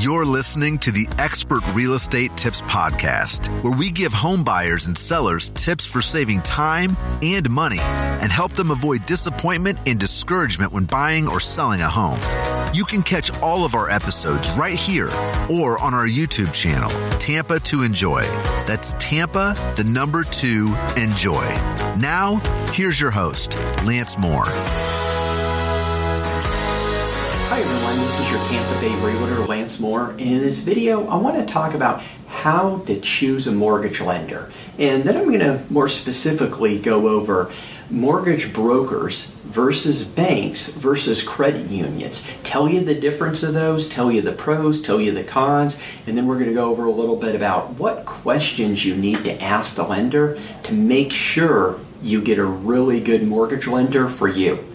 You're listening to the Expert Real Estate Tips Podcast, where we give home buyers and sellers tips for saving time and money and help them avoid disappointment and discouragement when buying or selling a home. You can catch all of our episodes right here or on our YouTube channel, Tampa to Enjoy. That's Tampa, the number two, enjoy. Now, here's your host, Lance Moore. Hi everyone, this is your Tampa Bay Realtor Lance Moore. And in this video, I want to talk about how to choose a mortgage lender. And then I'm going to more specifically go over mortgage brokers versus banks versus credit unions. Tell you the difference of those, tell you the pros, tell you the cons, and then we're going to go over a little bit about what questions you need to ask the lender to make sure you get a really good mortgage lender for you.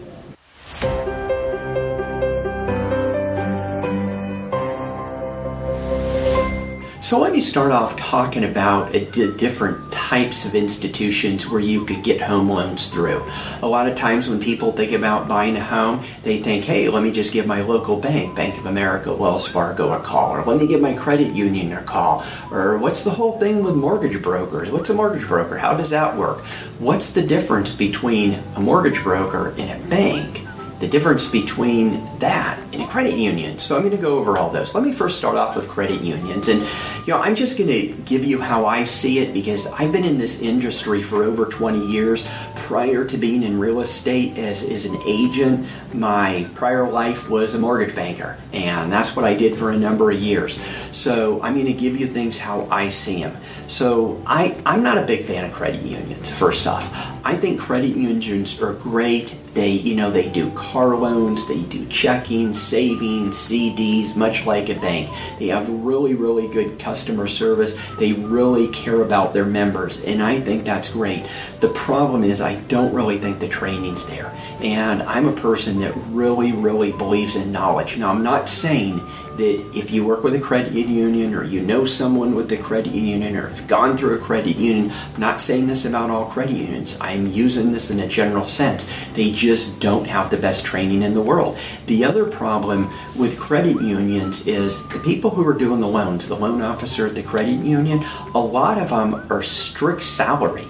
So let me start off talking about the different types of institutions where you could get home loans through. A lot of times when people think about buying a home, they think, hey, let me just give my local bank, Bank of America, Wells Fargo a call, or let me give my credit union a call, or what's the whole thing with mortgage brokers? What's a mortgage broker? How does that work? What's the difference between a mortgage broker and a bank? The difference between that and a credit union. So I'm going to go over all those. Let me first start off with credit unions. And, you know, I'm just going to give you how I see it because I've been in this industry for over 20 years. Prior to being in real estate as, as an agent, my prior life was a mortgage banker. And that's what I did for a number of years. So I'm going to give you things how I see them. So I, I'm not a big fan of credit unions, first off. I think credit unions are great. They, you know, they do car loans, they do checking, savings, CDs, much like a bank. They have really, really good customer service. They really care about their members, and I think that's great. The problem is, I don't really think the training's there. And I'm a person that really, really believes in knowledge. Now, I'm not saying that if you work with a credit union or you know someone with a credit union or have gone through a credit union, I'm not saying this about all credit unions. I'm using this in a general sense. They just don't have the best training in the world. The other problem with credit unions is the people who are doing the loans, the loan officer at the credit union, a lot of them are strict salary.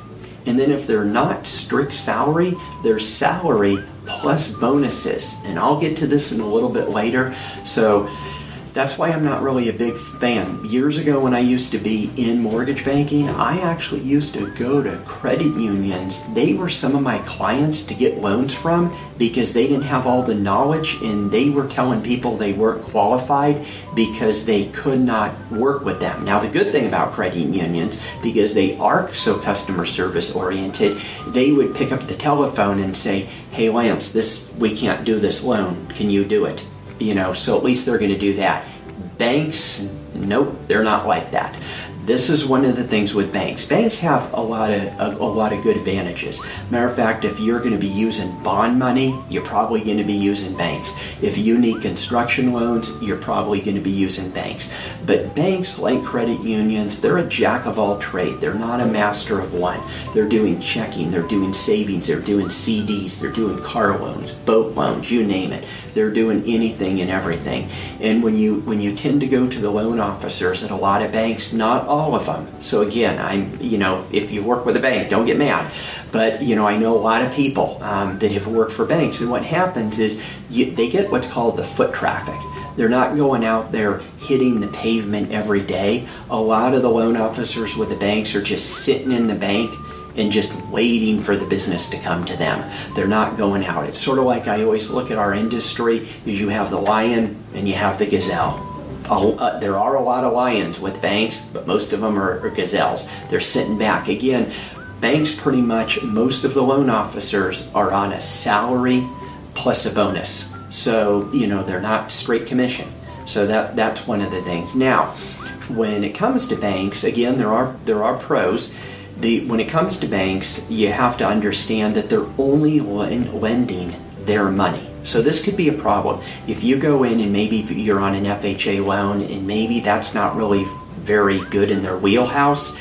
And then if they're not strict salary, they're salary plus bonuses. And I'll get to this in a little bit later. So that's why I'm not really a big fan. Years ago, when I used to be in mortgage banking, I actually used to go to credit unions. They were some of my clients to get loans from because they didn't have all the knowledge and they were telling people they weren't qualified because they could not work with them. Now, the good thing about credit unions, because they are so customer service oriented, they would pick up the telephone and say, Hey, Lance, this we can't do this loan. Can you do it? You know, so at least they're going to do that. Banks, nope, they're not like that. This is one of the things with banks. Banks have a lot of a, a, lot of good advantages. Matter of fact, if you're going to be using bond money, you're probably going to be using banks. If you need construction loans, you're probably going to be using banks. But banks, like credit unions, they're a jack of all trade. They're not a master of one. They're doing checking, they're doing savings, they're doing CDs, they're doing car loans, boat loans, you name it. They're doing anything and everything. And when you when you tend to go to the loan officers at a lot of banks, not all of them. So again, I'm you know if you work with a bank, don't get mad. But you know I know a lot of people um, that have worked for banks, and what happens is you, they get what's called the foot traffic. They're not going out there hitting the pavement every day. A lot of the loan officers with the banks are just sitting in the bank and just waiting for the business to come to them. They're not going out. It's sort of like I always look at our industry is you have the lion and you have the gazelle. Uh, there are a lot of lions with banks, but most of them are, are gazelles. They're sitting back. Again, banks pretty much, most of the loan officers are on a salary plus a bonus. So, you know, they're not straight commission. So that that's one of the things. Now, when it comes to banks, again, there are there are pros the when it comes to banks, you have to understand that they're only lending their money. So this could be a problem. If you go in and maybe you're on an FHA loan and maybe that's not really very good in their wheelhouse,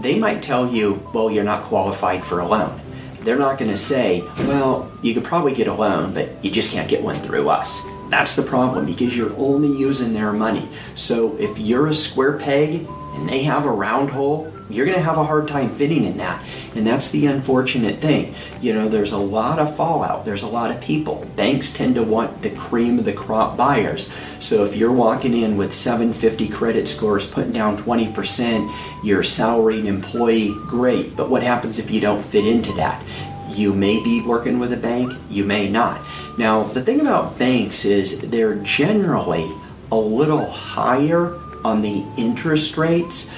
they might tell you, well, you're not qualified for a loan. They're not going to say, well, you could probably get a loan, but you just can't get one through us That's the problem because you're only using their money. So if you're a square peg and they have a round hole, you're going to have a hard time fitting in that. And that's the unfortunate thing. You know, there's a lot of fallout, there's a lot of people. Banks tend to want the cream of the crop buyers. So if you're walking in with 750 credit scores, putting down 20%, you're a salaried employee, great. But what happens if you don't fit into that? You may be working with a bank, you may not. Now, the thing about banks is they're generally a little higher on the interest rates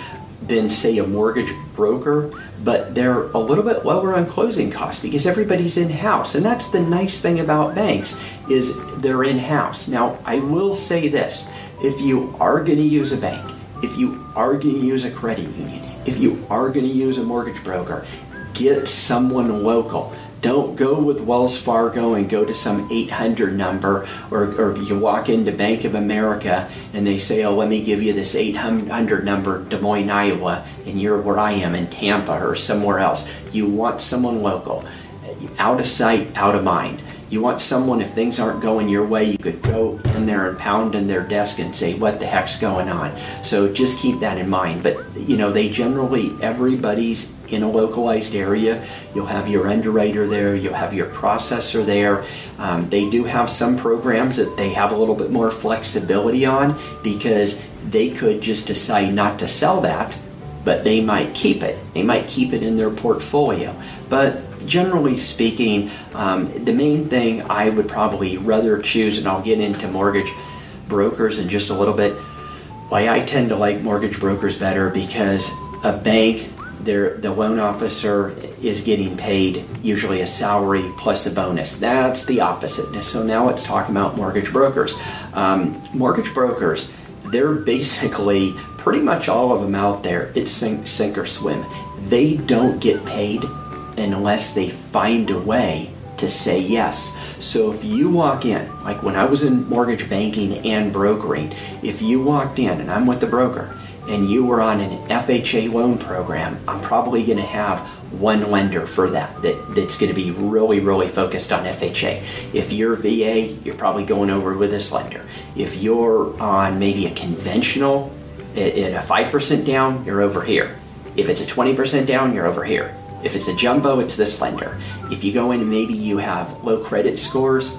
than say a mortgage broker, but they're a little bit lower on closing costs because everybody's in house. And that's the nice thing about banks is they're in house. Now, I will say this, if you are going to use a bank, if you are going to use a credit union, if you are going to use a mortgage broker, get someone local don't go with Wells Fargo and go to some 800 number, or, or you walk into Bank of America and they say, Oh, let me give you this 800 number, Des Moines, Iowa, and you're where I am in Tampa or somewhere else. You want someone local. Out of sight, out of mind. You want someone, if things aren't going your way, you could go in there and pound on their desk and say, What the heck's going on? So just keep that in mind. But, you know, they generally, everybody's in a localized area. You'll have your underwriter there, you'll have your processor there. Um, they do have some programs that they have a little bit more flexibility on because they could just decide not to sell that, but they might keep it. They might keep it in their portfolio. But generally speaking, um, the main thing I would probably rather choose, and I'll get into mortgage brokers in just a little bit. Why I tend to like mortgage brokers better because a bank the loan officer is getting paid usually a salary plus a bonus. That's the opposite. So now let's talk about mortgage brokers. Um, mortgage brokers, they're basically pretty much all of them out there. It's sink, sink or swim. They don't get paid unless they find a way to say yes. So if you walk in, like when I was in mortgage banking and brokering, if you walked in and I'm with the broker and you were on an FHA loan program, I'm probably going to have one lender for that, that that's going to be really, really focused on FHA. If you're VA, you're probably going over with this lender. If you're on maybe a conventional at, a 5% down, you're over here. If it's a 20% down, you're over here. If it's a jumbo, it's this lender. If you go in and maybe you have low credit scores,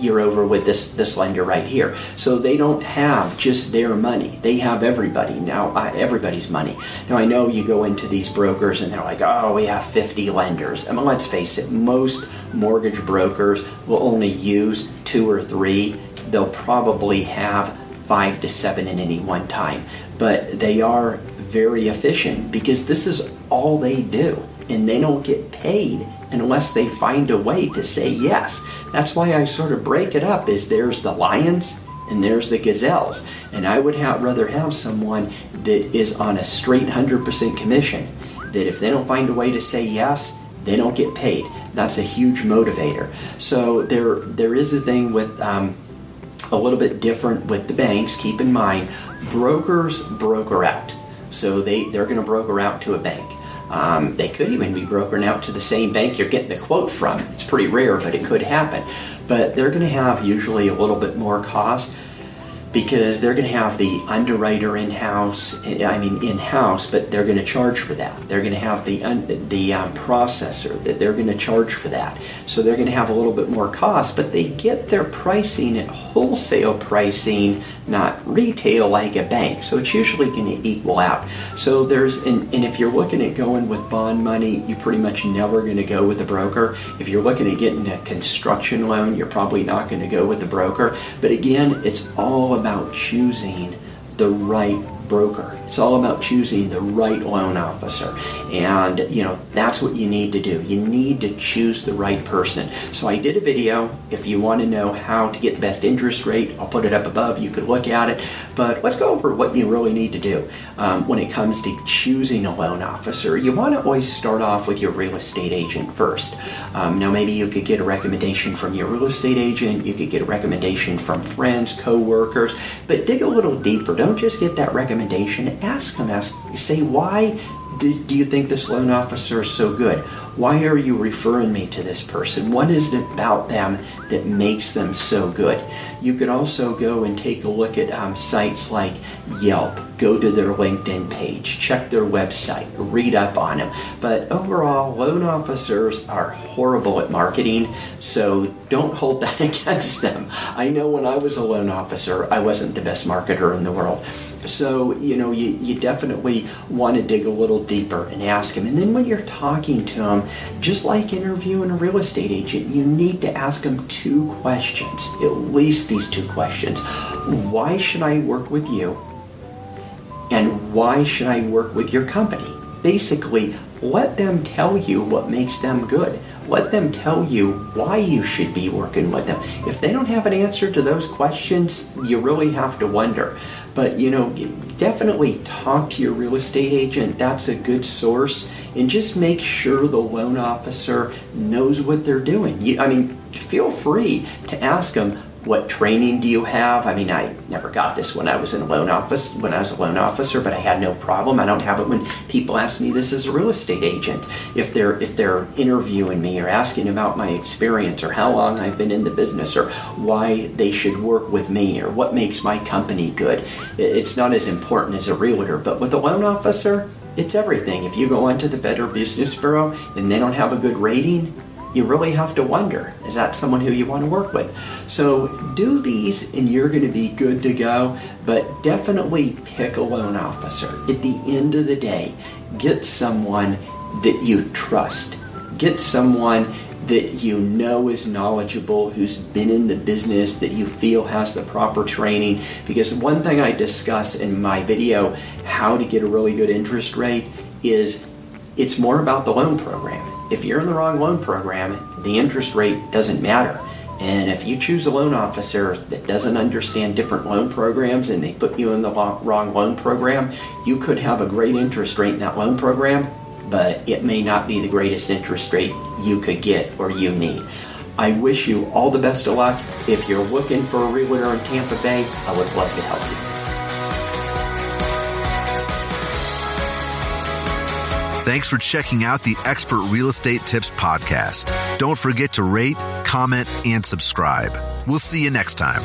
you're over with this this lender right here. So they don't have just their money; they have everybody now. Everybody's money. Now I know you go into these brokers and they're like, "Oh, we have 50 lenders." I mean, let's face it, most mortgage brokers will only use two or three. They'll probably have five to seven in any one time, but they are very efficient because this is all they do, and they don't get paid unless they find a way to say yes. That's why I sort of break it up is there's the lions and there's the gazelles. And I would have, rather have someone that is on a straight 100% commission that if they don't find a way to say yes, they don't get paid. That's a huge motivator. So there there is a thing with um, a little bit different with the banks. Keep in mind, brokers broker out. So they, they're going to broker out to a bank. Um, they could even be broken out to the same bank you're getting the quote from. It's pretty rare, but it could happen. But they're going to have usually a little bit more cost because they're going to have the underwriter in house. I mean, in house, but they're going to charge for that. They're going to have the the um, processor that they're going to charge for that. So they're going to have a little bit more cost, but they get their pricing at wholesale pricing, not retail like a bank. So it's usually going to equal out. So there's and, and if you're looking at going with bond money, you're pretty much never going to go with a broker. If you're looking at getting a construction loan, you're probably not going to go with the broker. But again, it's all about choosing the right broker. It's all about choosing the right loan officer. And, you know, that's what you need to do. You need to choose the right person. So I did a video. If you want to know how to get the best interest rate, I'll put it up above. You could look at it. But let's go over what you really need to do um, when it comes to choosing a loan officer. You want to always start off with your real estate agent first. Um, now, maybe you could get a recommendation from your real estate agent. You could get a recommendation from friends, co-workers. But dig a little deeper. Don't just get that recommendation ask them, ask, say, why do, you think this loan officer is so good? Why are you referring me to this person? What is it about them that makes them so good? You could also go and take a look at um, sites like Yelp, go to their LinkedIn page, check their website, read up on them. But overall, loan officers are horrible at marketing, so don't hold that against them. I know when I was a loan officer, I wasn't the best marketer in the world. So, you know, you, you definitely want to dig a little deeper and ask them. And then when you're talking to them, just like interviewing a real estate agent, you need to ask them two questions, at least these two questions. Why should I work with you? And why should I work with your company? Basically, let them tell you what makes them good. Let them tell you why you should be working with them. If they don't have an answer to those questions, you really have to wonder. But you know, definitely talk to your real estate agent. That's a good source. And just make sure the loan officer knows what they're doing. I mean, feel free to ask them what training do you have? I mean, I never got this when I was in a loan office, when I was a loan officer, but I had no problem. I don't have it when people ask me this as a real estate agent. If they're if they're interviewing me or asking about my experience or how long I've been in the business or why they should work with me or what makes my company good. It's not as important as a realtor, but with a loan officer, it's everything. If you go onto the Better Business Bureau and they don't have a good rating, you really have to wonder is that someone who you want to work with? So do these and you're going to be good to go, but definitely pick a loan officer. At the end of the day, get someone that you trust. Get someone that you know is knowledgeable, who's been in the business, that you feel has the proper training. Because one thing I discuss in my video, how to get a really good interest rate, is it's more about the loan program if you're in the wrong loan program, the interest rate doesn't matter. And if you choose a loan officer that doesn't understand different loan programs and they put you in the wrong loan program, you could have a great interest rate in that loan program, but it may not be the greatest interest rate you could get or you need. I wish you all the best of luck. If you're looking for a realtor in Tampa Bay, I would love to help you. Thanks for checking out the Expert Real Estate Tips podcast. Don't forget to rate, comment, and subscribe. We'll see you next time.